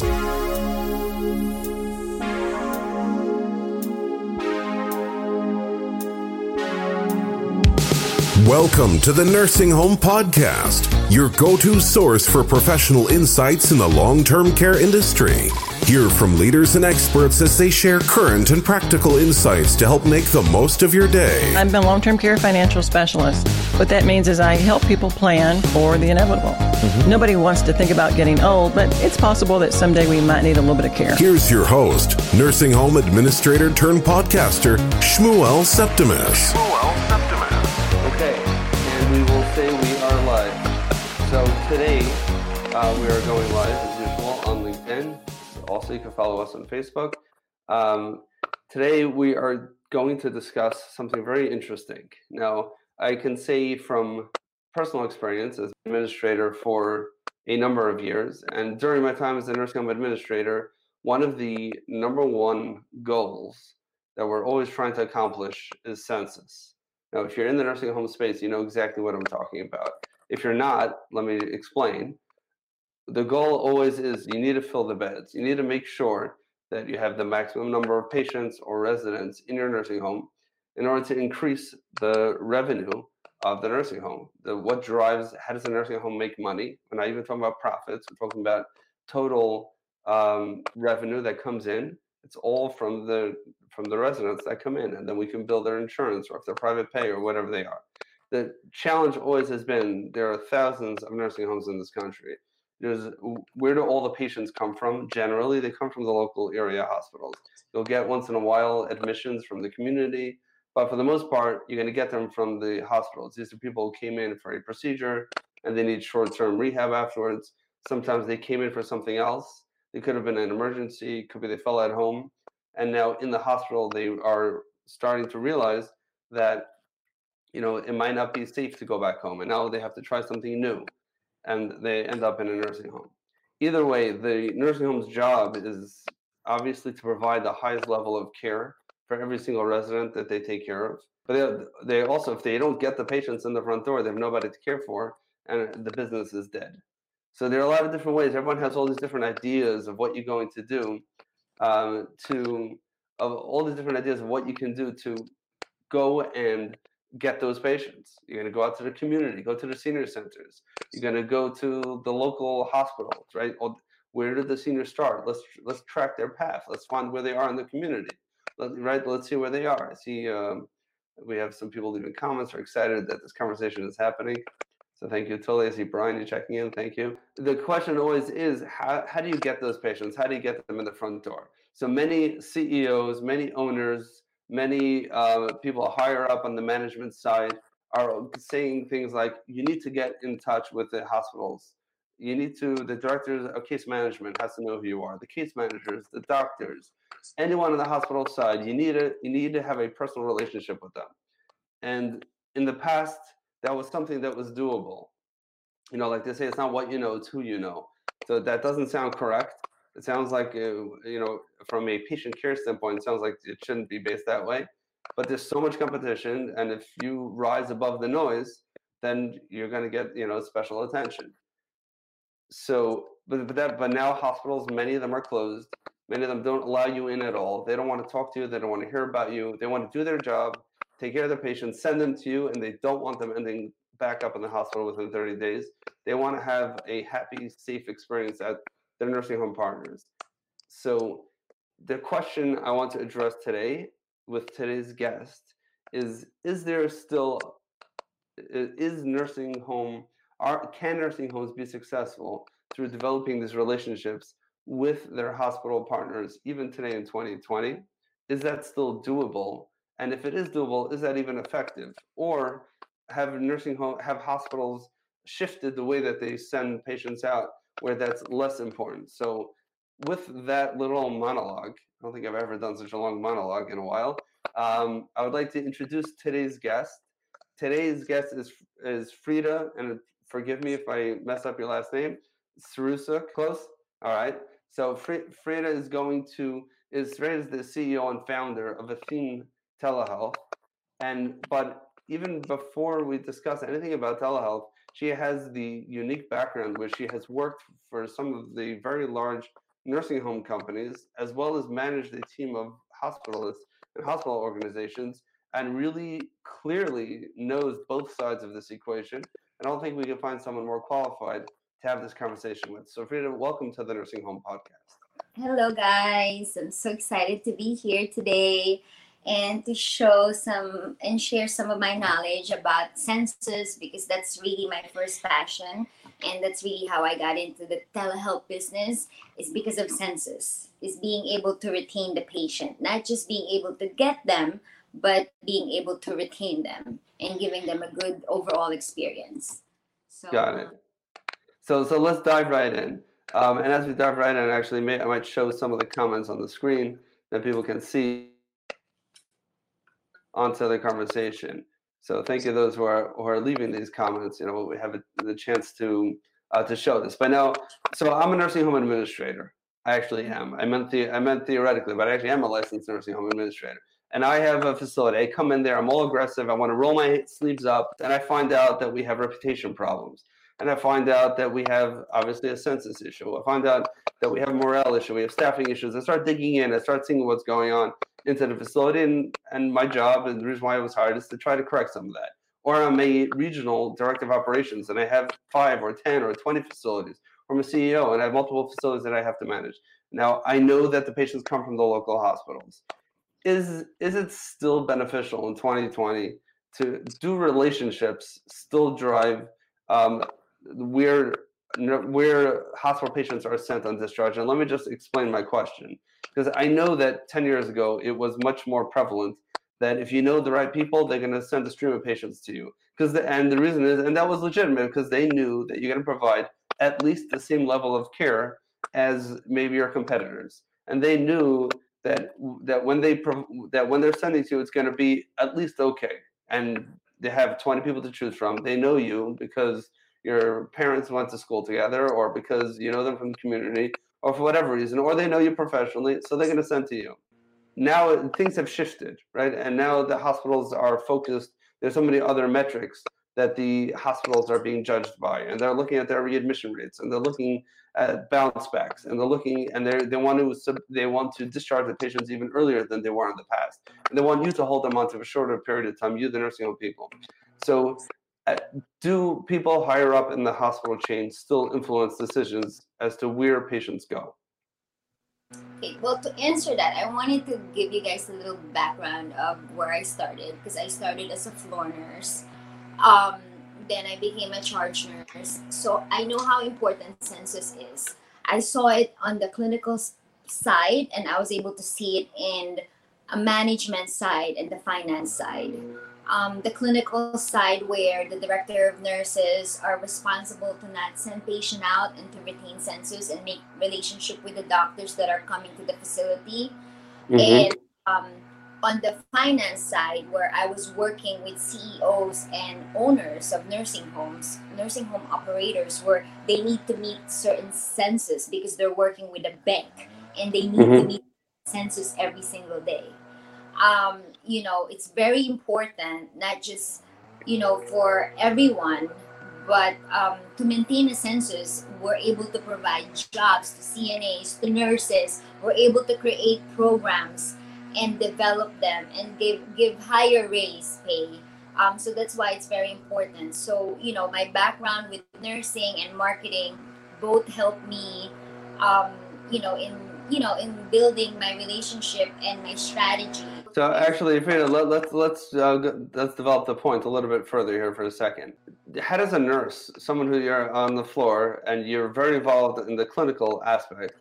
Welcome to the Nursing Home Podcast, your go to source for professional insights in the long term care industry. Hear from leaders and experts as they share current and practical insights to help make the most of your day. I'm a long term care financial specialist. What that means is I help people plan for the inevitable. Mm-hmm. Nobody wants to think about getting old, but it's possible that someday we might need a little bit of care. Here's your host, nursing home administrator turned podcaster, Shmuel Septimus. Shmuel Septimus. Okay, and we will say we are live. So today uh, we are going live as usual on LinkedIn. Also, you can follow us on Facebook. Um, today we are going to discuss something very interesting. Now, I can say from personal experience as administrator for a number of years. And during my time as a nursing home administrator, one of the number one goals that we're always trying to accomplish is census. Now, if you're in the nursing home space, you know exactly what I'm talking about. If you're not, let me explain. The goal always is you need to fill the beds. You need to make sure that you have the maximum number of patients or residents in your nursing home in order to increase the revenue of the nursing home. The what drives how does the nursing home make money? We're not even talking about profits. We're talking about total um, revenue that comes in. It's all from the from the residents that come in, and then we can build their insurance, or if they're private pay, or whatever they are. The challenge always has been there are thousands of nursing homes in this country. There's where do all the patients come from? Generally, they come from the local area hospitals. You'll get once in a while admissions from the community but for the most part, you're going to get them from the hospitals. These are people who came in for a procedure and they need short term rehab afterwards. Sometimes they came in for something else. It could have been an emergency, could be they fell at home. And now in the hospital, they are starting to realize that, you know, it might not be safe to go back home. And now they have to try something new and they end up in a nursing home. Either way, the nursing home's job is obviously to provide the highest level of care for every single resident that they take care of. But they, they also, if they don't get the patients in the front door, they have nobody to care for, and the business is dead. So there are a lot of different ways. Everyone has all these different ideas of what you're going to do, um, to of all these different ideas of what you can do to go and get those patients. You're going to go out to the community, go to the senior centers. You're going to go to the local hospitals, right? Where did the seniors start? Let's let's track their path. Let's find where they are in the community right? Let's see where they are. I see um, we have some people leaving comments are excited that this conversation is happening. So thank you, totally. I see Brian, you're checking in. Thank you. The question always is how, how do you get those patients? How do you get them in the front door? So many CEOs, many owners, many uh, people higher up on the management side are saying things like, you need to get in touch with the hospitals. You need to, the directors of case management has to know who you are, the case managers, the doctors, anyone on the hospital side, you need to you need to have a personal relationship with them. And in the past, that was something that was doable. You know, like they say, it's not what you know, it's who you know. So that doesn't sound correct. It sounds like uh, you know, from a patient care standpoint, it sounds like it shouldn't be based that way. But there's so much competition, and if you rise above the noise, then you're going to get you know special attention. So, but but that but now hospitals, many of them are closed. Many of them don't allow you in at all. They don't want to talk to you. They don't want to hear about you. They want to do their job, take care of their patients, send them to you, and they don't want them ending back up in the hospital within 30 days. They want to have a happy, safe experience at their nursing home partners. So, the question I want to address today with today's guest is Is there still, is nursing home, are, can nursing homes be successful through developing these relationships with their hospital partners, even today in 2020? Is that still doable? And if it is doable, is that even effective? Or have nursing home, have hospitals shifted the way that they send patients out where that's less important? So, with that little monologue, I don't think I've ever done such a long monologue in a while. Um, I would like to introduce today's guest. Today's guest is is Freida, and forgive me if I mess up your last name. Sarusuk, close. All right. So Freida is going to is Freida is the CEO and founder of Athene Telehealth, and but even before we discuss anything about telehealth, she has the unique background where she has worked for some of the very large nursing home companies as well as managed a team of hospitalists and hospital organizations and really clearly knows both sides of this equation. I don't think we can find someone more qualified to have this conversation with. So, Freida, welcome to the Nursing Home Podcast. Hello, guys. I'm so excited to be here today and to show some and share some of my knowledge about census because that's really my first passion and that's really how I got into the telehealth business is because of census is being able to retain the patient not just being able to get them but being able to retain them and giving them a good overall experience so got it so so let's dive right in um, and as we dive right in actually may, i might show some of the comments on the screen that people can see onto the conversation so thank you those who are who are leaving these comments. You know, we have a, the chance to uh, to show this. But now, so I'm a nursing home administrator. I actually am. I meant the I meant theoretically, but I actually am a licensed nursing home administrator. And I have a facility. I come in there. I'm all aggressive. I want to roll my sleeves up, and I find out that we have reputation problems. And I find out that we have obviously a census issue. I find out that we have a morale issue. We have staffing issues. I start digging in. I start seeing what's going on into the facility. And, and my job and the reason why I was hired is to try to correct some of that. Or I'm a regional director of operations and I have five or 10 or 20 facilities. Or I'm a CEO and I have multiple facilities that I have to manage. Now, I know that the patients come from the local hospitals. Is, is it still beneficial in 2020 to do relationships still drive um, where where hospital patients are sent on discharge. And let me just explain my question because I know that 10 years ago it was much more prevalent that if you know the right people, they're going to send a stream of patients to you. Because the, and the reason is, and that was legitimate because they knew that you're going to provide at least the same level of care as maybe your competitors, and they knew that that when they that when they're sending to you, it's going to be at least okay. And they have 20 people to choose from. They know you because your parents went to school together, or because you know them from the community, or for whatever reason, or they know you professionally, so they're going to send to you. Now things have shifted, right? And now the hospitals are focused. There's so many other metrics that the hospitals are being judged by, and they're looking at their readmission rates, and they're looking at bounce backs, and they're looking, and they they want to they want to discharge the patients even earlier than they were in the past, and they want you to hold them on to a shorter period of time. You, the nursing home people. So uh, do people higher up in the hospital chain still influence decisions as to where patients go? Okay, well, to answer that, I wanted to give you guys a little background of where I started because I started as a floor nurse. Um, then I became a charge nurse. So I know how important census is. I saw it on the clinical side and I was able to see it in a management side and the finance side um, the clinical side where the director of nurses are responsible to not send patient out and to retain census and make relationship with the doctors that are coming to the facility mm-hmm. and um, on the finance side where i was working with ceos and owners of nursing homes nursing home operators where they need to meet certain census because they're working with a bank and they need mm-hmm. to meet census every single day um, you know, it's very important, not just, you know, for everyone, but um, to maintain a census, we're able to provide jobs to CNAs, to nurses. We're able to create programs and develop them and give give higher raise pay. Um, so that's why it's very important. So you know, my background with nursing and marketing both helped me, um, you know, in you know, in building my relationship and my strategy. So actually, Freida, let, let's let's uh, let's develop the point a little bit further here for a second. How does a nurse, someone who you're on the floor and you're very involved in the clinical aspect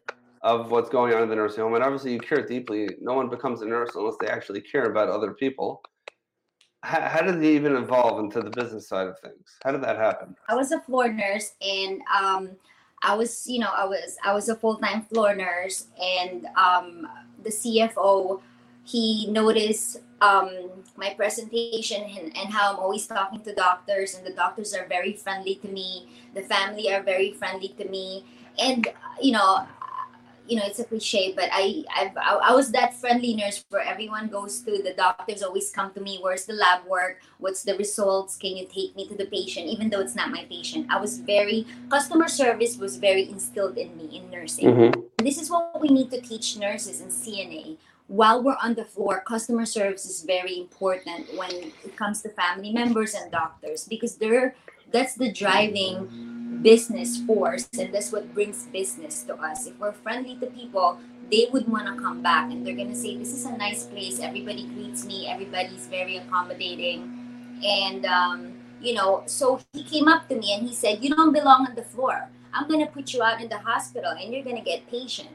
of what's going on in the nursing home, and obviously you care deeply. No one becomes a nurse unless they actually care about other people. How, how did they even evolve into the business side of things? How did that happen? I was a floor nurse, and um, I was, you know, I was I was a full time floor nurse, and um, the CFO he noticed um, my presentation and, and, how I'm always talking to doctors, and the doctors are very friendly to me. The family are very friendly to me, and you know, you know it's a cliche but i I've, i was that friendly nurse where everyone goes to the doctors always come to me where's the lab work? What's the results? Can you take me to the patient? Even though it's not my patient i was very customer service was very instilled in me in nursing. Mm-hmm. this is what we need to teach nurses and cna while we're on the floor customer service is very important when it comes to family members and doctors because they're that's the driving business force and that's what brings business to us. If we're friendly to people they would want to come back and they're going to say this is a nice place. Everybody greets me. Everybody's very accommodating. And um, you know so he came up to me and he said you don't belong on the floor. I'm going to put you out in the hospital and you're going to get patient.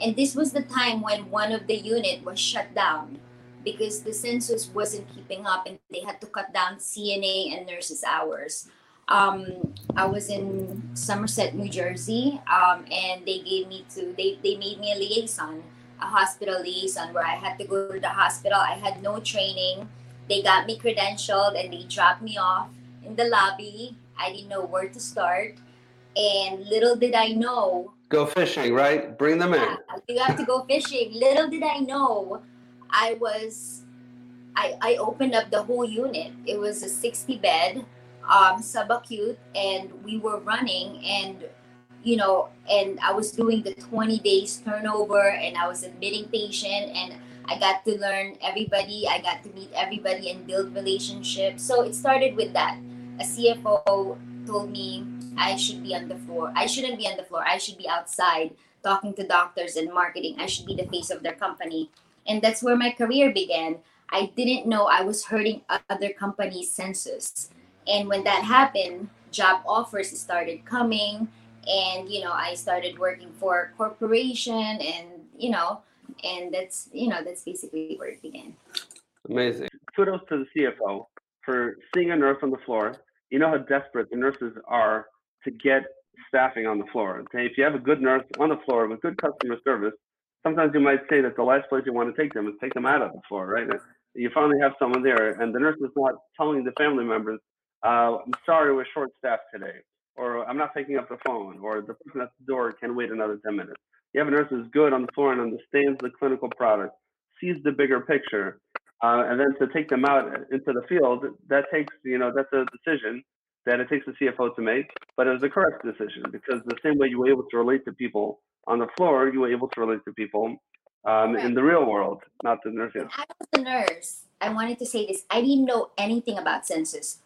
And this was the time when one of the unit was shut down because the census wasn't keeping up and they had to cut down cna and nurses hours um, I was in Somerset, New Jersey, um, and they gave me to they they made me a liaison, a hospital liaison, where I had to go to the hospital. I had no training. They got me credentialed and they dropped me off in the lobby. I didn't know where to start, and little did I know. Go fishing, right? Bring them in. you have to go fishing. Little did I know, I was. I, I opened up the whole unit. It was a 60 bed um, subacute and we were running and you know and i was doing the 20 days turnover and i was admitting patient and i got to learn everybody i got to meet everybody and build relationships. So it started with that. A cfo told me i should be on the floor. I shouldn't be on the floor. I should be outside talking to doctors and marketing. I should be the face of their company. And that's where my career began. I didn't know i was hurting other companies census and when that happened job offers started coming and you know i started working for a corporation and you know and that's you know that's basically where it began. Amazing. Kudos to the cfo for seeing a nurse on the floor. You know how desperate the nurses are to get staffing on the floor okay? If you have a good nurse on the floor with good customer service sometimes you might say that the last place you want to take them is take them out of the floor right? You finally have someone there and the nurse is not telling the family members uh, I'm sorry, we're short staffed today, or I'm not picking up the phone, or the person at the door can wait another 10 minutes. You have a nurse who's good on the floor and understands the clinical product, sees the bigger picture, uh, and then to take them out into the field, that takes, you know, that's a decision that it takes the CFO to make, but it was a correct decision because the same way you were able to relate to people on the floor, you were able to relate to people um, in the real world, not the nursing. I was the nurse. I wanted to say this. I didn't know anything about census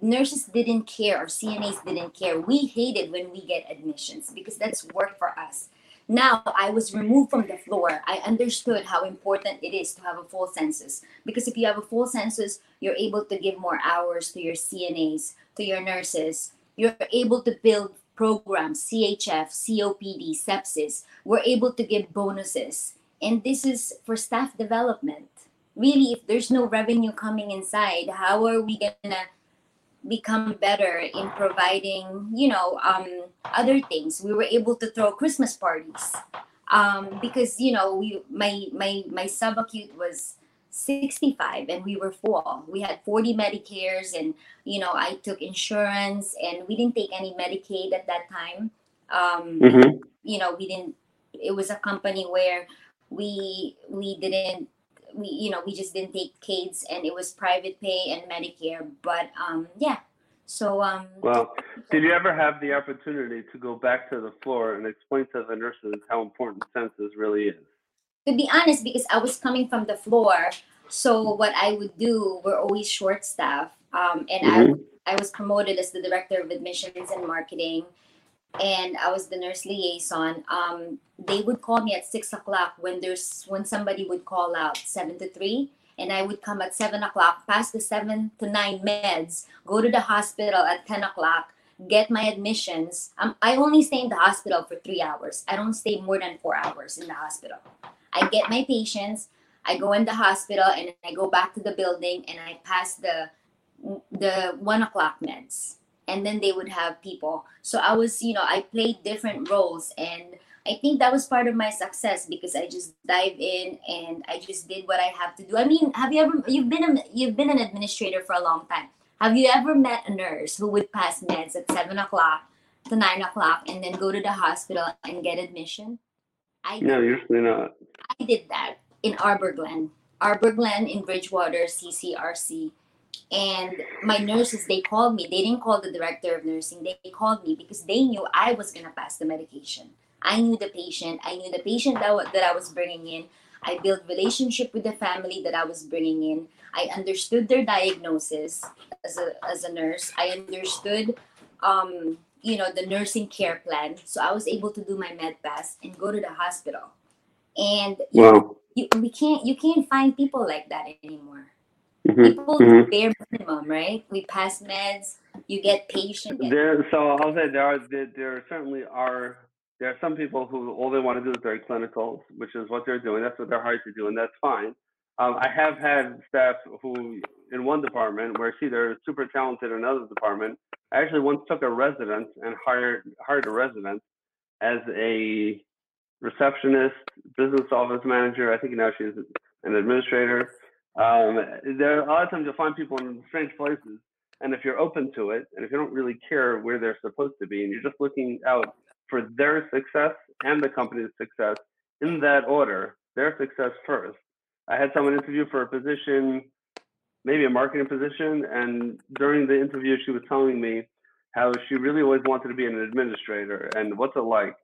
nurses didn't care or CNAs didn't care. We hated when we get admissions because that's work for us. Now I was removed from the floor. I understood how important it is to have a full census because if you have a full census, you're able to give more hours to your CNAs, to your nurses. You're able to build programs, CHF, COPD, sepsis. We're able to give bonuses. And this is for staff development. Really, if there's no revenue coming inside, how are we going to become better in providing you know um, other things. We were able to throw christmas parties um, because you know we my my my subacute was 65 and we were full. We had 40 medicares and you know i took insurance and we didn't take any medicaid at that time. Um, mm-hmm. you know we didn't it was a company where we we didn't we you know we just didn't take kids and it was private pay and medicare but um yeah. So um well did you ever have the opportunity to go back to the floor and explain to the nurses how important census really is? To be honest because i was coming from the floor so what i would do we're always short staff um and mm-hmm. i i was promoted as the director of admissions and marketing and I was the nurse liaison. Um, they would call me at six o'clock when there's when somebody would call out seven to three, and I would come at seven o'clock, pass the seven to nine meds, go to the hospital at ten o'clock, get my admissions. Um, I only stay in the hospital for three hours. I don't stay more than four hours in the hospital. I get my patients. I go in the hospital and I go back to the building and I pass the the one o'clock meds and then they would have people. So i was you know i played different roles and i think that was part of my success because i just dive in and i just did what i have to do. I mean have you ever you've been a, you've been an administrator for a long time. Have you ever met a nurse who would pass meds at seven o'clock to nine o'clock and then go to the hospital and get admission? I No, usually not. I did that in Arbor Glen, Arbor Glen in Bridgewater, CCRC. And my nurses, they called me. They didn't call the director of nursing. They called me because they knew I was going to pass the medication. I knew the patient. I knew the patient that, wa- that I was bringing in. I built relationship with the family that I was bringing in. I understood their diagnosis as a, as a nurse. I understood, um, you know, the nursing care plan. So I was able to do my med pass and go to the hospital. And you Wow. you, we can't you can't find people like that anymore. Hmm People do bare minimum, right? We pass meds, you get patient. There, so I'll say there are there, there certainly are there are some people who all they want to do is very clinical, which is what they're doing. That's what they're hired to do, and that's fine. Um, I have had staff who, in one department, where see they're super talented in another department. I actually once took a resident and hired hired a resident as a receptionist, business office manager. I think now she's an administrator. Um, there a lot of times you'll find people in strange places, and if you're open to it, and if you don't really care where they're supposed to be, and you're just looking out for their success and the company's success in that order, their success first. I had someone interview for a position, maybe a marketing position, and during the interview, she was telling me how she really always wanted to be an administrator and what's it like.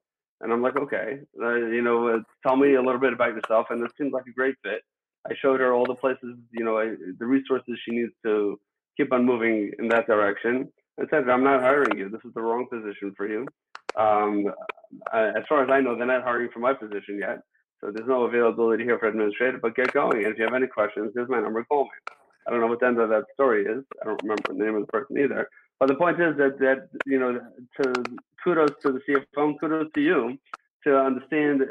And I'm like, okay, uh, you know, uh, tell me a little bit about yourself. And it seems like a great fit. I showed her all the places, you know, I, the resources she needs to keep on moving in that direction. I said, I'm not hiring you. This is the wrong position for you. Um, uh, as far as I know, they're not hiring for my position yet. So there's no availability here for administrative, but get going. And if you have any questions, here's my number, call me. I don't know what the end of that story is. I don't remember the name of the person either. But the point is that, that you know, to kudos to the CFO, kudos to you to understand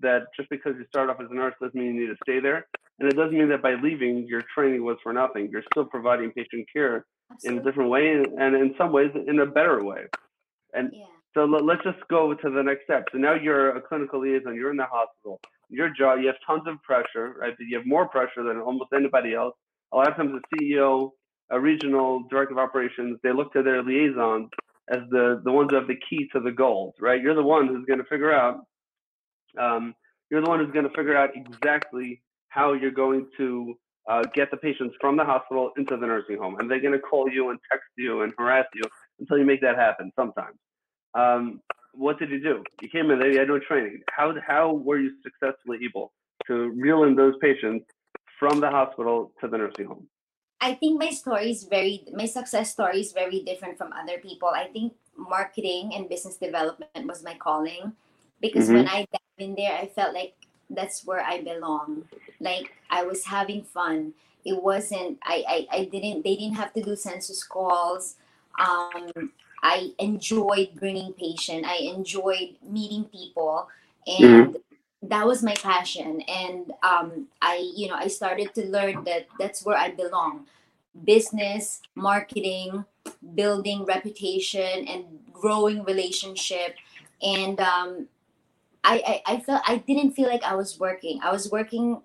that just because you start off as a nurse doesn't mean you need to stay there. And it doesn't mean that by leaving, your training was for nothing. You're still providing patient care in a different way and in some ways in a better way. And Yeah. so let, let's just go to the next step. So now you're a clinical liaison, you're in the hospital. Your job, you have tons of pressure, right? But you have more pressure than almost anybody else. A lot of times, the CEO, a regional director of operations, they look to their liaisons as the the ones who have the key to the gold, right? You're the one who's going to figure out. Um, you're the one who's going to figure out exactly how you're going to uh, get the patients from the hospital into the nursing home, and they're going to call you and text you and harass you until you make that happen. Sometimes. Um, what did you do? You came in there, you had no training. How how were you successfully able to reel in those patients from the hospital to the nursing home? I think my story is very my success story is very different from other people. I think marketing and business development was my calling because when I dived in there, I felt like that's where I belong. Like I was having fun. It wasn't. I I, I didn't. They didn't have to do census calls. Um, I enjoyed bringing patient. I enjoyed meeting people, and that was my passion. And um, I, you know, I started to learn that that's where I belong. Business, marketing, building reputation, and growing relationship. And um, I, I, I felt I didn't feel like I was working. I was working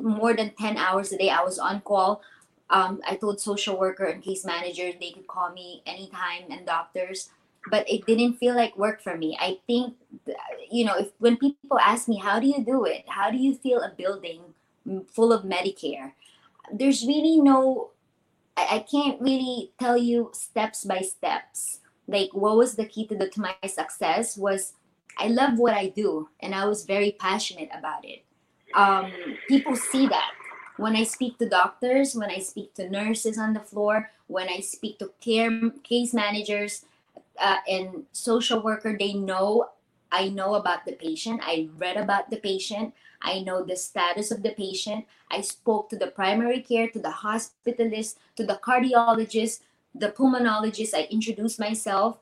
more than ten hours a day. I was on call. Um, I told social worker and case managers they could call me anytime and doctors, but it didn't feel like work for me. I think, you know, if when people ask me, how do you do it? How do you feel a building full of Medicare? There's really no, I, I can't really tell you steps by steps. Like what was the key to the to my success was I love what I do and I was very passionate about it. Um, people see that when I speak to doctors, when I speak to nurses on the floor, when I speak to care case managers uh, and social worker, they know I know about the patient. I read about the patient. I know the status of the patient. I spoke to the primary care, to the hospitalist, to the cardiologist, the pulmonologist. I introduced myself.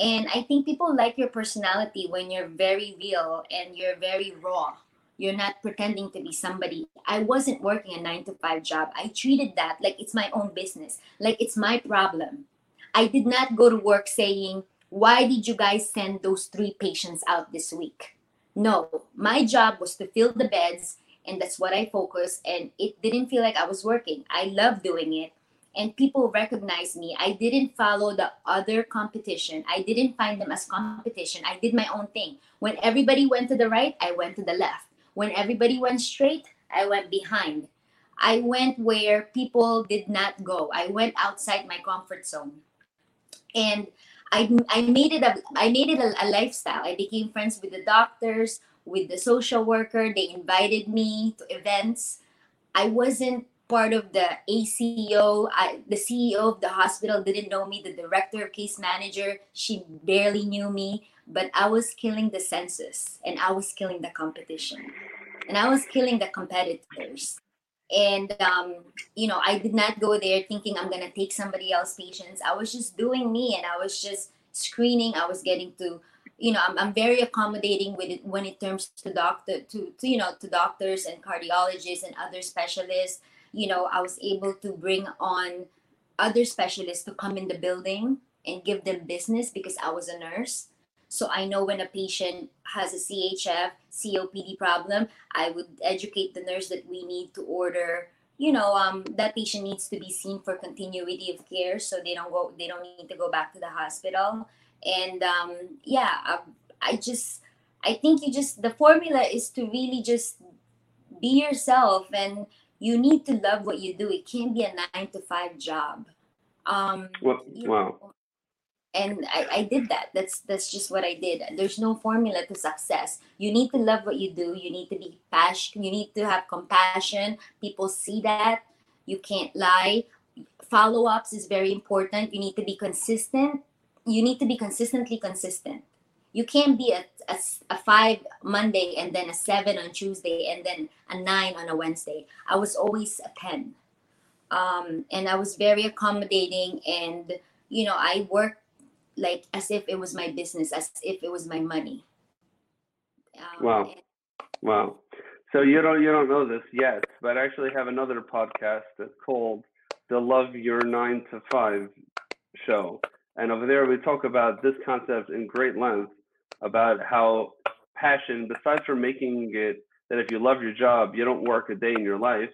And I think people like your personality when you're very real and you're very raw you're not pretending to be somebody. I wasn't working a nine to five job. I treated that like it's my own business, like it's my problem. I did not go to work saying, Why did you guys send those three patients out this week? No, my job was to fill the beds, and that's what I focused. And it didn't feel like I was working. I love doing it. and people recognize me. I didn't follow the other competition. I didn't find them as competition. I did my own thing. When everybody went to the right, I went to the left. When everybody went straight, I went behind. I went where people did not go. I went outside my comfort zone. And I, I made it a I made it a, a lifestyle. I became friends with the doctors, with the social worker. They invited me to events. I wasn't part of the ACO. I, the CEO of the hospital didn't know me. The director, of case manager, she barely knew me. But I was killing the census and I was killing the competition and I was killing the competitors. And um, you know, I did not go there thinking I'm gonna take somebody else's patients. I was just doing me, and I was just screening. I was getting to you know I'm, I'm very accommodating with it when it comes to doctor to, to you know to doctors and cardiologists and other specialists you know, I was able to bring on other specialists to come in the building and give them business because I was a nurse. So I know when a patient has a CHF, COPD problem, I would educate the nurse that we need to order. You know, um, that patient needs to be seen for continuity of care, so they don't go, they don't need to go back to the hospital. And um, yeah, I, I just, I think you just the formula is to really just be yourself and you need to love what you do. It can't be a nine to five job. Um, well, wow. And I, I did that. That's that's just what I did. There's no formula to success. You need to love what you do. You need to be passionate. You need to have compassion. People see that. You can't lie. Follow ups is very important. You need to be consistent. You need to be consistently consistent you can't be a, a, a, five Monday and then a seven on Tuesday and then a nine on a Wednesday. I was always a 10. Um, and I was very accommodating and, you know, I worked like as if it was my business, as if it was my money. Um, wow. And- wow. So you don't you don't know this yet, but I actually have another podcast that's called the Love Your Nine to Five show. And over there we talk about this concept in great length about how passion, besides from making it that if you love your job, you don't work a day in your life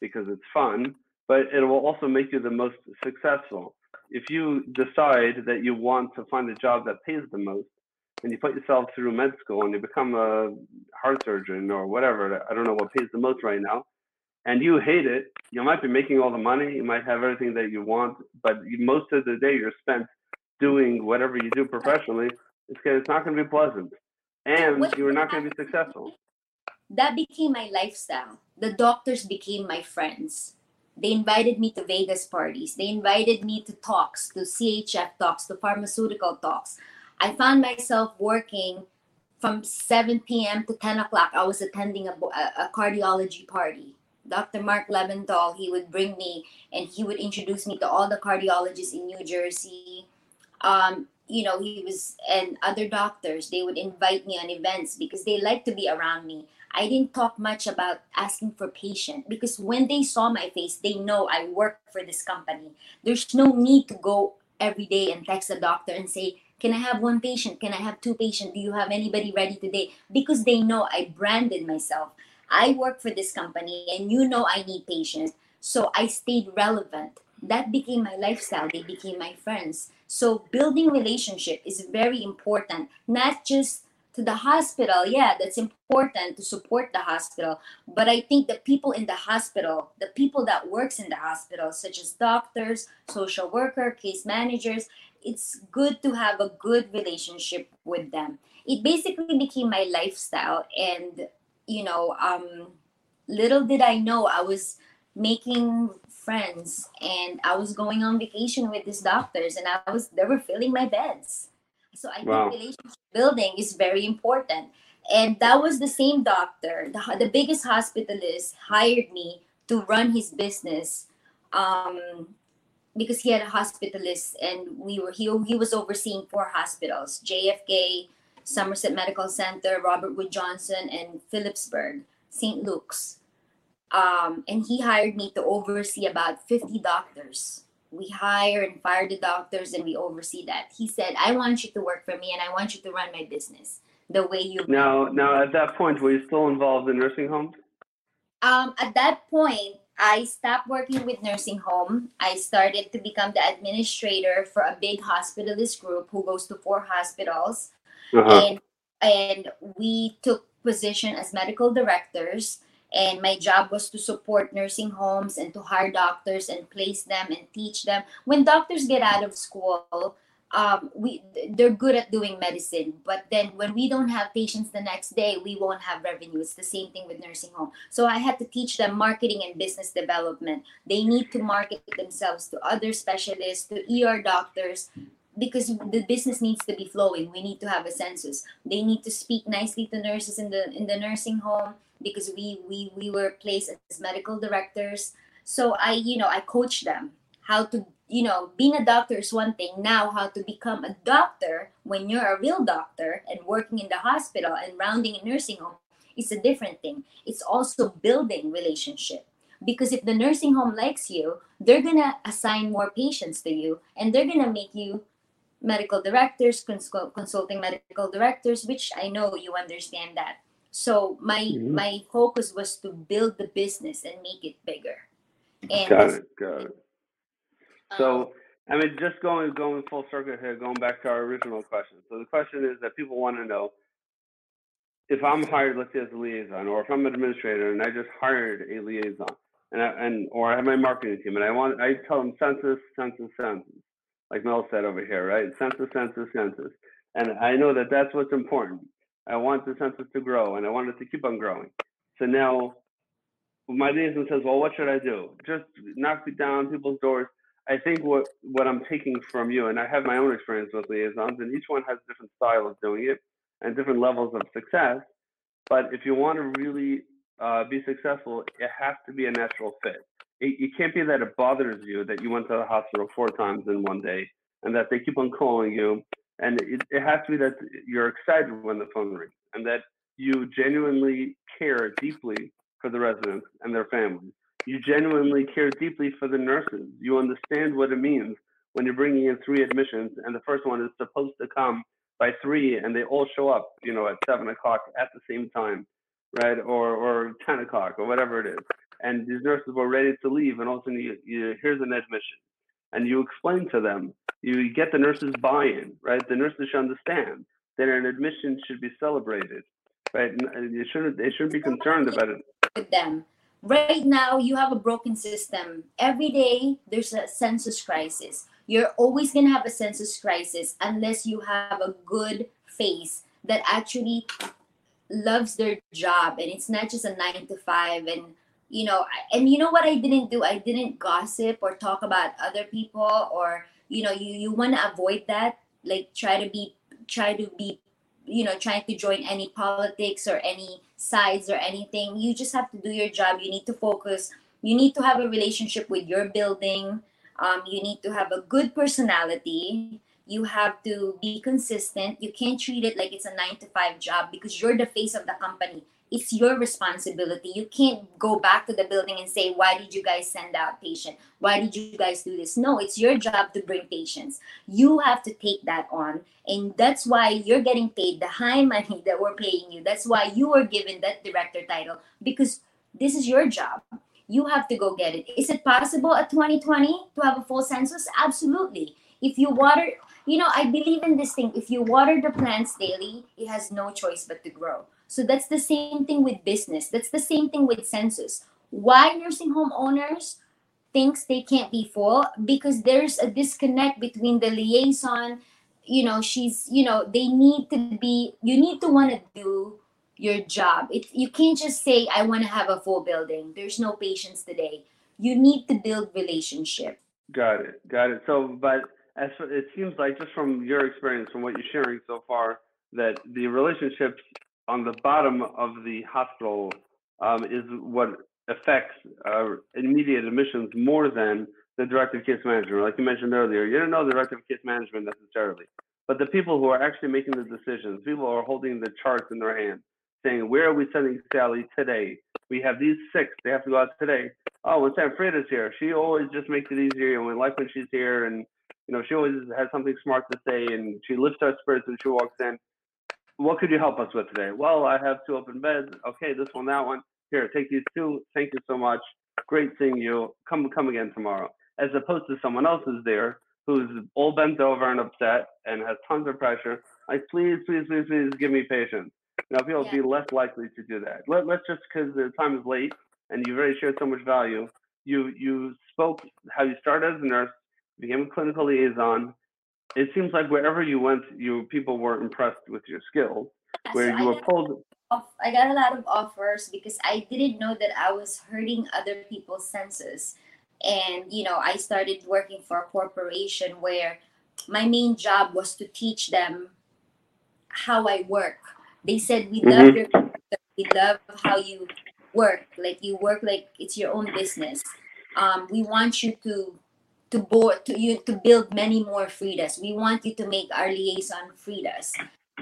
because it's fun, but it will also make you the most successful. If you decide that you want to find a job that pays the most, and you put yourself through med school and you become a heart surgeon or whatever, I don't know what pays the most right now, and you hate it, you might be making all the money, you might have everything that you want, but most of the day you're spent doing whatever you do professionally it's, because it's not going to be pleasant, and you are not going to be successful. That became my lifestyle. The doctors became my friends. They invited me to Vegas parties. They invited me to talks, to CHF talks, to pharmaceutical talks. I found myself working from 7 p.m. to 10 o'clock. I was attending a, a, a cardiology party. Dr. Mark Leventhal, he would bring me and he would introduce me to all the cardiologists in New Jersey. Um, you know, he was, and other doctors, they would invite me on events because they like to be around me. I didn't talk much about asking for patient because when they saw my face, they know I work for this company. There's no need to go every day and text a doctor and say, Can I have one patient? Can I have two patients? Do you have anybody ready today? Because they know I branded myself. I work for this company and you know I need patients. So I stayed relevant. That became my lifestyle. They became my friends. So building relationship is very important, not just to the hospital. Yeah, that's important to support the hospital. But I think the people in the hospital, the people that works in the hospital, such as doctors, social worker, case managers, it's good to have a good relationship with them. It basically became my lifestyle. And, you know, um, little did I know I was making friends and I was going on vacation with these doctors and I was they were filling my beds. So I wow. think relationship building is very important. And that was the same doctor, the, the biggest hospitalist hired me to run his business um, because he had a hospitalist and we were he, he was overseeing four hospitals, JFK, Somerset Medical Center, Robert Wood Johnson, and Phillipsburg, St. Luke's um, and he hired me to oversee about 50 doctors. We hire and fire the doctors and we oversee that. He said, I want you to work for me and I want you to run my business the way you. Now, now at that point, were you still involved in nursing homes? Um, at that point, I stopped working with nursing home. I started to become the administrator for a big hospitalist group who goes to four hospitals. Uh-huh. And and we took position as medical directors and my job was to support nursing homes and to hire doctors and place them and teach them. When doctors get out of school um, we they're good at doing medicine. But then when we don't have patients the next day we won't have revenue. It's the same thing with nursing home. So i had to teach them marketing and business development. They need to market themselves to other specialists to er doctors because the business needs to be flowing. We need to have a census. They need to speak nicely to nurses in the in the nursing home because we we we were placed as medical directors. So i you know i coach them how to you know being a doctor is one thing. Now how to become a doctor when you're a real doctor and working in the hospital and rounding a nursing home is a different thing. It's also building relationship because if the nursing home likes you they're gonna assign more patients to you and they're gonna make you medical directors, consulting medical directors, which I know you understand that. So my mm-hmm. my focus was to build the business and make it bigger. And got it, got it. So um, I mean, just going going full circle here, going back to our original question. So the question is that people want to know if I'm hired, let's say as a liaison, or if I'm an administrator and I just hired a liaison, and I, and or I have my marketing team, and I want I tell them census, census, census like Mel said over here, right? Census, census, census. And I know that that's what's important. I want the census to grow and I want it to keep on growing. So now my liaison says, well, what should I do? Just knock it down people's doors. I think what, what I'm taking from you, and I have my own experience with liaisons, and each one has a different style of doing it and different levels of success. But if you want to really uh, be successful, it has to be a natural fit it, it can't be that it bothers you that you went to the hospital four times in one day and that they keep on calling you. And it, it has to be that you're excited when the phone rings and that you genuinely care deeply for the residents and their families. You genuinely care deeply for the nurses. You understand what it means when you're bringing in three admissions and the first one is supposed to come by three and they all show up, you know, at seven o'clock at the same time, right? Or or ten o'clock or whatever it is and these nurses were ready to leave, and all of a sudden, you, you, here's an admission, and you explain to them, you get the nurses' buy-in, right? The nurses should understand that an admission should be celebrated, right? And you shouldn't, they shouldn't be concerned about it. With them, right now, you have a broken system. Every day, there's a census crisis. You're always gonna have a census crisis unless you have a good face that actually loves their job and it's not just a nine to five and you know and you know what i didn't do? I didn't gossip or talk about other people or you know you you want to avoid that like try to be try to be you know trying to join any politics or any sides or anything. You just have to do your job. You need to focus. You need to have a relationship with your building. Um, you need to have a good personality. You have to be consistent. You can't treat it like it's a nine to five job because you're the face of the company it's your responsibility. You can't go back to the building and say, Why did you guys send out patient? Why did you guys do this? No, it's your job to bring patients. You have to take that on. And that's why you're getting paid the high money that we're paying you. That's why you were given that director title because this is your job. You have to go get it. Is it possible at 2020 to have a full census? Absolutely. If you water, you know, I believe in this thing. If you water the plants daily, it has no choice but to grow. So that's the same thing with business. That's the same thing with census. Why nursing home owners thinks they can't be full because there's a disconnect between the liaison, you know, she's, you know, they need to be you need to want to do your job. It, you can't just say I want to have a full building. There's no patients today. You need to build relationship. Got it. Got it. So, but as it seems like just from your experience, from what you're sharing so far, that the relationships on the bottom of the hospital um, is what affects uh, immediate admissions more than the directive case management. Like you mentioned earlier, you don't know the directive case management necessarily, but the people who are actually making the decisions, people who are holding the charts in their hand, saying, where are we sending Sally today? We have these six, they have to go out today. Oh, when Sanfrida's here, she always just makes it easier. And we like when she's here, and you know, she always has something smart to say, and she lifts our spirits when she walks in what could you help us with today? Well, I have two open beds. Okay, this one, that one. Here, take these two. Thank you so much. great seeing you. Come come again tomorrow. As opposed to someone else who's there who's all bent over and upset and has tons of pressure. Like, please, please, please, please give me patients. Now, people Yeah. be less likely to do that. Let, let's just because the time is late and you've already shared so much value. You you spoke how you started as a nurse, became a clinical liaison. It seems like wherever you went, you people were impressed with your skills. Where So you I were pulled. off, I got a lot of offers because I didn't know that I was hurting other people's senses. And, you know, I started working for a corporation where my main job was to teach them how I work. They said, We love Mhm. your we love how you work. Like you work like it's your own business. Um, we want you to to board to you to build many more Freidas. We want you to make our liaison Freidas.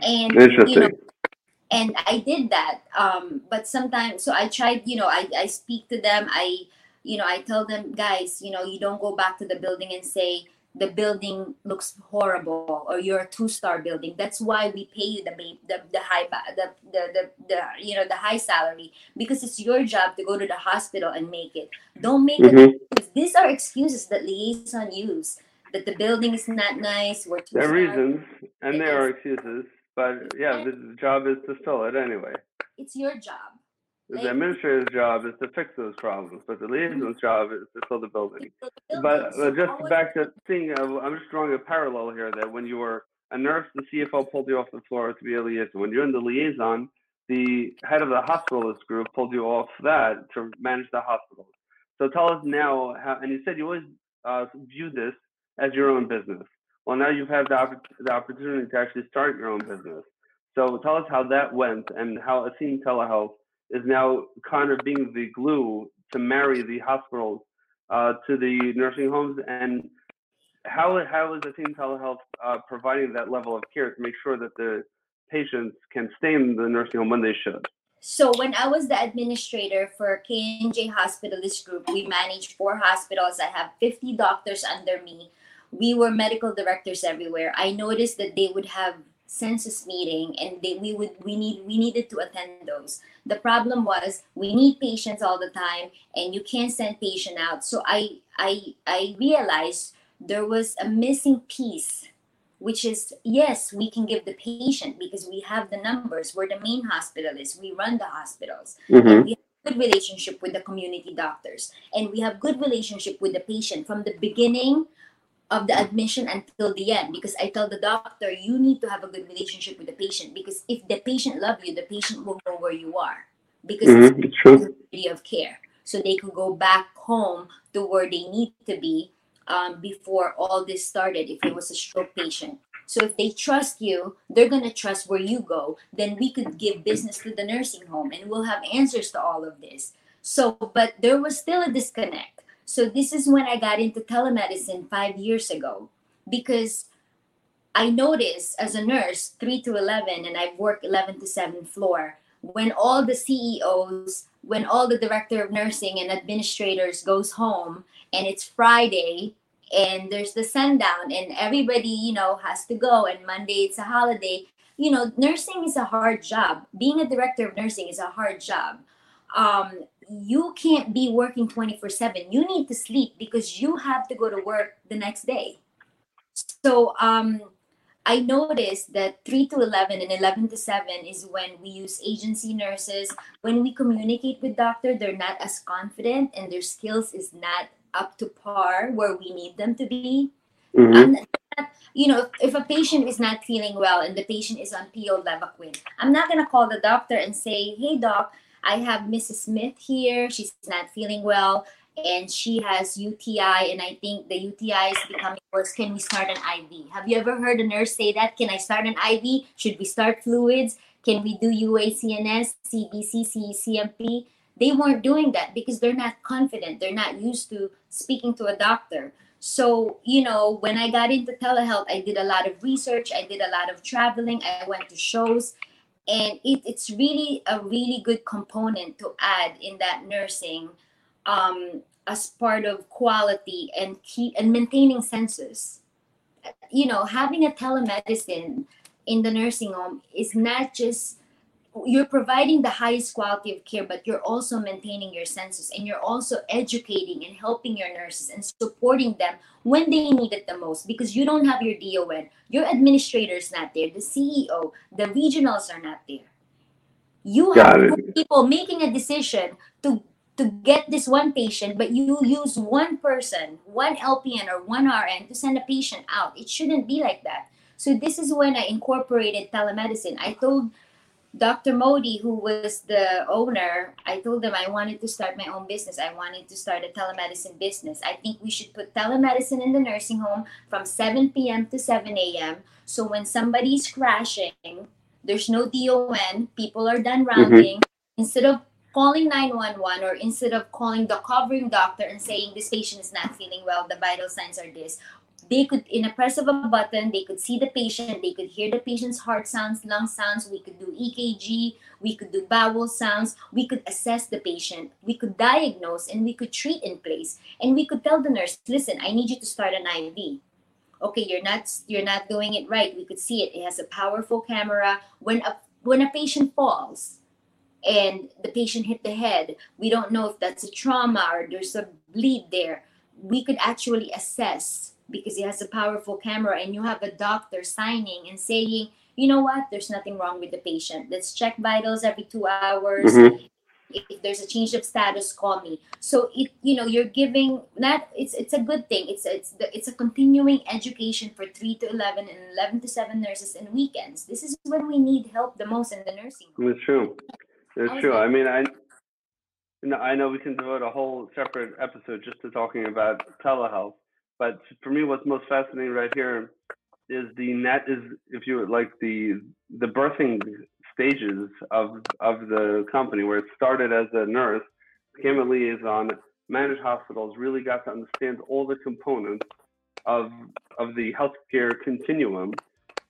And you know, and I did that. Um, but sometimes, so I tried, you know, I, I speak to them. I, you know, I tell them, guys, you know, you don't go back to the building and say the building looks horrible or you're a two star building. That's why we pay you the the the high the, the the the you know the high salary because it's your job to go to the hospital and make it. Don't make it. These are excuses that liaison use. That the building is not nice. We're two There are reasons and It there are excuses, but yeah, the the job is to fill it anyway. It's your job. The administrator's job is to fix those problems, but the liaison's job is to fill the building. to build But. So uh, just back to seeing, uh, I'm just drawing a parallel here that when you were a nurse, the CFO pulled you off the floor to be a liaison. When you're in the liaison, the head of the hospitalist group pulled you off that to manage the hospitals. So tell us now, how, and you said you always uh, view this as your own business. Well, now you've had the, oppor- the opportunity to actually start your own business. So tell us how that went and how Athene Telehealth is now kind of being the glue to marry the hospitals uh, to the nursing homes and how how is Athene Telehealth uh, providing that level of care to make sure that the patients can stay in the nursing home when they should? So when I was the administrator for KNJ Hospitalist Group, we managed four hospitals. I have 50 doctors under me. We were medical directors everywhere. I noticed that they would have census meeting and they, we would we need we needed to attend those. The problem was we need patients all the time and you can't send patient out. So I I I realized there was a missing piece which is yes, we can give the patient because we have the numbers. We're the main hospitalist. We run the hospitals. And we have good relationship with the community doctors, and we have good relationship with the patient from the beginning of the admission until the end. Because I tell the doctor, you need to have a good relationship with the patient because if the patient love you, the patient will know where you are because it's Mm-hmm. It's continuity of care. So they could go back home to where they need to be um, before all this started if it was a stroke patient. So if they trust you, they're going to trust where you go. Then we could give business to the nursing home and we'll have answers to all of this. So, but there was still a disconnect. So this is when I got into telemedicine five years ago because I noticed as a nurse, 3 to 11, and I've worked 11 to 7 floor, when all the CEOs, when all the director of nursing and administrators goes home and it's Friday and there's the sundown and everybody, you know, has to go and Monday it's a holiday. You know, nursing is a hard job. Being a director of nursing is a hard job. Um, you can't be working 24 7. You need to sleep because you have to go to work the next day. So um, I noticed that 3 to 11 and 11 to 7 is when we use agency nurses. When we communicate with doctor, they're not as confident and their skills is not up to par where we need them to be. Mhm. Not- you know, if, if a patient is not feeling well and the patient is on PO Levaquin, I'm not gonna call the doctor and say, "Hey, doc, I have Mrs. Smith here. She's not feeling well, and she has UTI, and I think the UTI is becoming worse. Can we start an IV?" Have you ever heard a nurse say that? Can I start an IV? Should we start fluids? Can we do UACNS, CBC, CECMP? They weren't doing that because they're not confident. They're not used to speaking to a doctor. So, you know, when I got into telehealth, I did a lot of research, I did a lot of traveling, I went to shows, and it, it's really a really good component to add in that nursing um, as part of quality and keep and maintaining census. You know, having a telemedicine in the nursing home is not just you're providing the highest quality of care but you're also maintaining your census and you're also educating and helping your nurses and supporting them when they need it the most because you don't have your don your administrator's not there the ceo the regionals are not there you Got have it. people making a decision to to get this one patient but you use one person one lpn or one rn to send a patient out it shouldn't be like that so this is when i incorporated telemedicine i told Dr. Modi, who was the owner, I told him I wanted to start my own business. I wanted to start a telemedicine business. I think we should put telemedicine in the nursing home from 7 p.m. to 7 a.m. So when somebody's crashing, there's no DON, people are done mm-hmm. rounding. Instead of calling 911 or instead of calling the covering doctor and saying this patient is not feeling well, the vital signs are this, they could in a press of a button they could see the patient they could hear the patient's heart sounds lung sounds we could do ekg we could do bowel sounds we could assess the patient we could diagnose and we could treat in place and we could tell the nurse listen i need you to start an iv okay you're not you're not doing it right. We could see it. It has a powerful camera. When a when a patient falls and the patient hit the head. We don't know if that's a trauma or there's a bleed there. We could actually assess because it has a powerful camera and you have a doctor signing and saying you know what? There's nothing wrong with the patient. Let's check vitals every two hours. Mhm. if, there's a change of status call me. So it you know you're giving that it's it's a good thing. It's it's the, it's a continuing education for 3 to 11 and 11 to 7 nurses and weekends. This is when we need help the most in the nursing home. It's true. It's true. I mean, I, no, I know we can devote a whole separate episode just to talking about telehealth. But for me, what's most fascinating right here is the net is, if you would like, the the birthing stages of of the company, where it started as a nurse, became a liaison, managed hospitals, really got to understand all the components of of the healthcare continuum,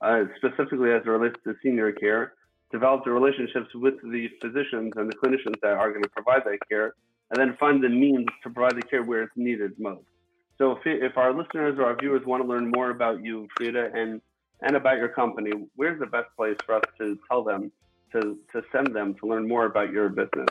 uh, specifically as it relates to senior care develop the relationships with the physicians and the clinicians that are going to provide that care, and then find the means to provide the care where it's needed most. So if, if our listeners or our viewers want to learn more about you, Freida, and, and about your company, where's the best place for us to tell them, to, to send them to learn more about your business?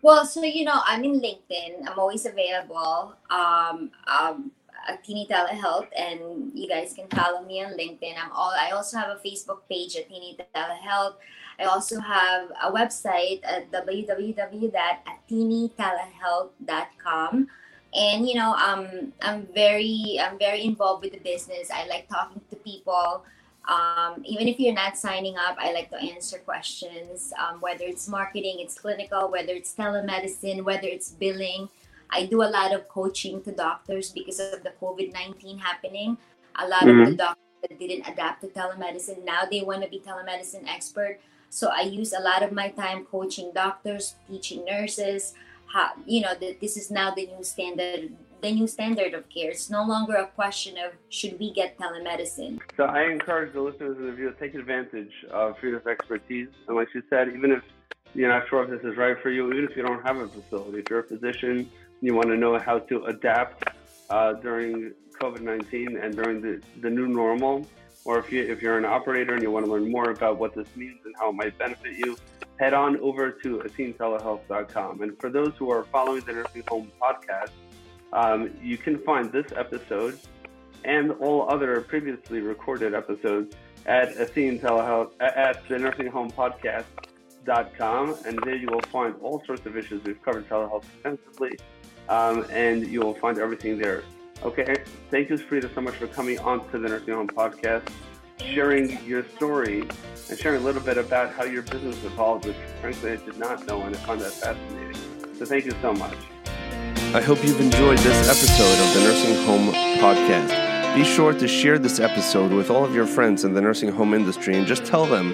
Well, so you know, I'm in LinkedIn. I'm always available. Um, um, Athene Telehealth, and you guys can follow me on LinkedIn. I'm all. I also have a Facebook page at Athene Telehealth. I also have a website at www.athenetelehealth.com. And you know, um, I'm very, I'm very involved with the business. I like talking to people. Um, even if you're not signing up, I like to answer questions, um, whether it's marketing, it's clinical, whether it's telemedicine, whether it's billing. I do a lot of coaching to doctors because of the COVID 19 happening. A lot of the doctors that didn't adapt to telemedicine, now they want to be telemedicine expert. So I use a lot of my time coaching doctors, teaching nurses. How, you know, that this is now the new standard the new standard of care. It's no longer a question of should we get telemedicine. So I encourage the listeners and the viewers to take advantage of Freida's expertise. And like she said, even if you're not sure if this is right for you, even if you don't have a facility, if you're a physician, you want to know how to adapt uh, during COVID-19 and during the, the new normal, or if, you, if you're an operator and you want to learn more about what this means and how it might benefit you, head on over to athenetelehealth.com. And for those who are following the Nursing Home podcast, um, you can find this episode and all other previously recorded episodes at Athene at the Nursing Home Podcast.com, and there you will find all sorts of issues. We've covered telehealth extensively, um, and you will find everything there. Okay, thank you, Freida, so much for coming on to the Nursing Home Podcast, sharing your story, and sharing a little bit about how your business evolved, which frankly I did not know, and I found that fascinating. So thank you so much. I hope you've enjoyed this episode of the Nursing Home Podcast. Be sure to share this episode with all of your friends in the nursing home industry and just tell them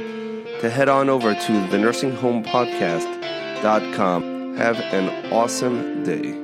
to head on over to the nursinghomepodcast.com. Have an awesome day.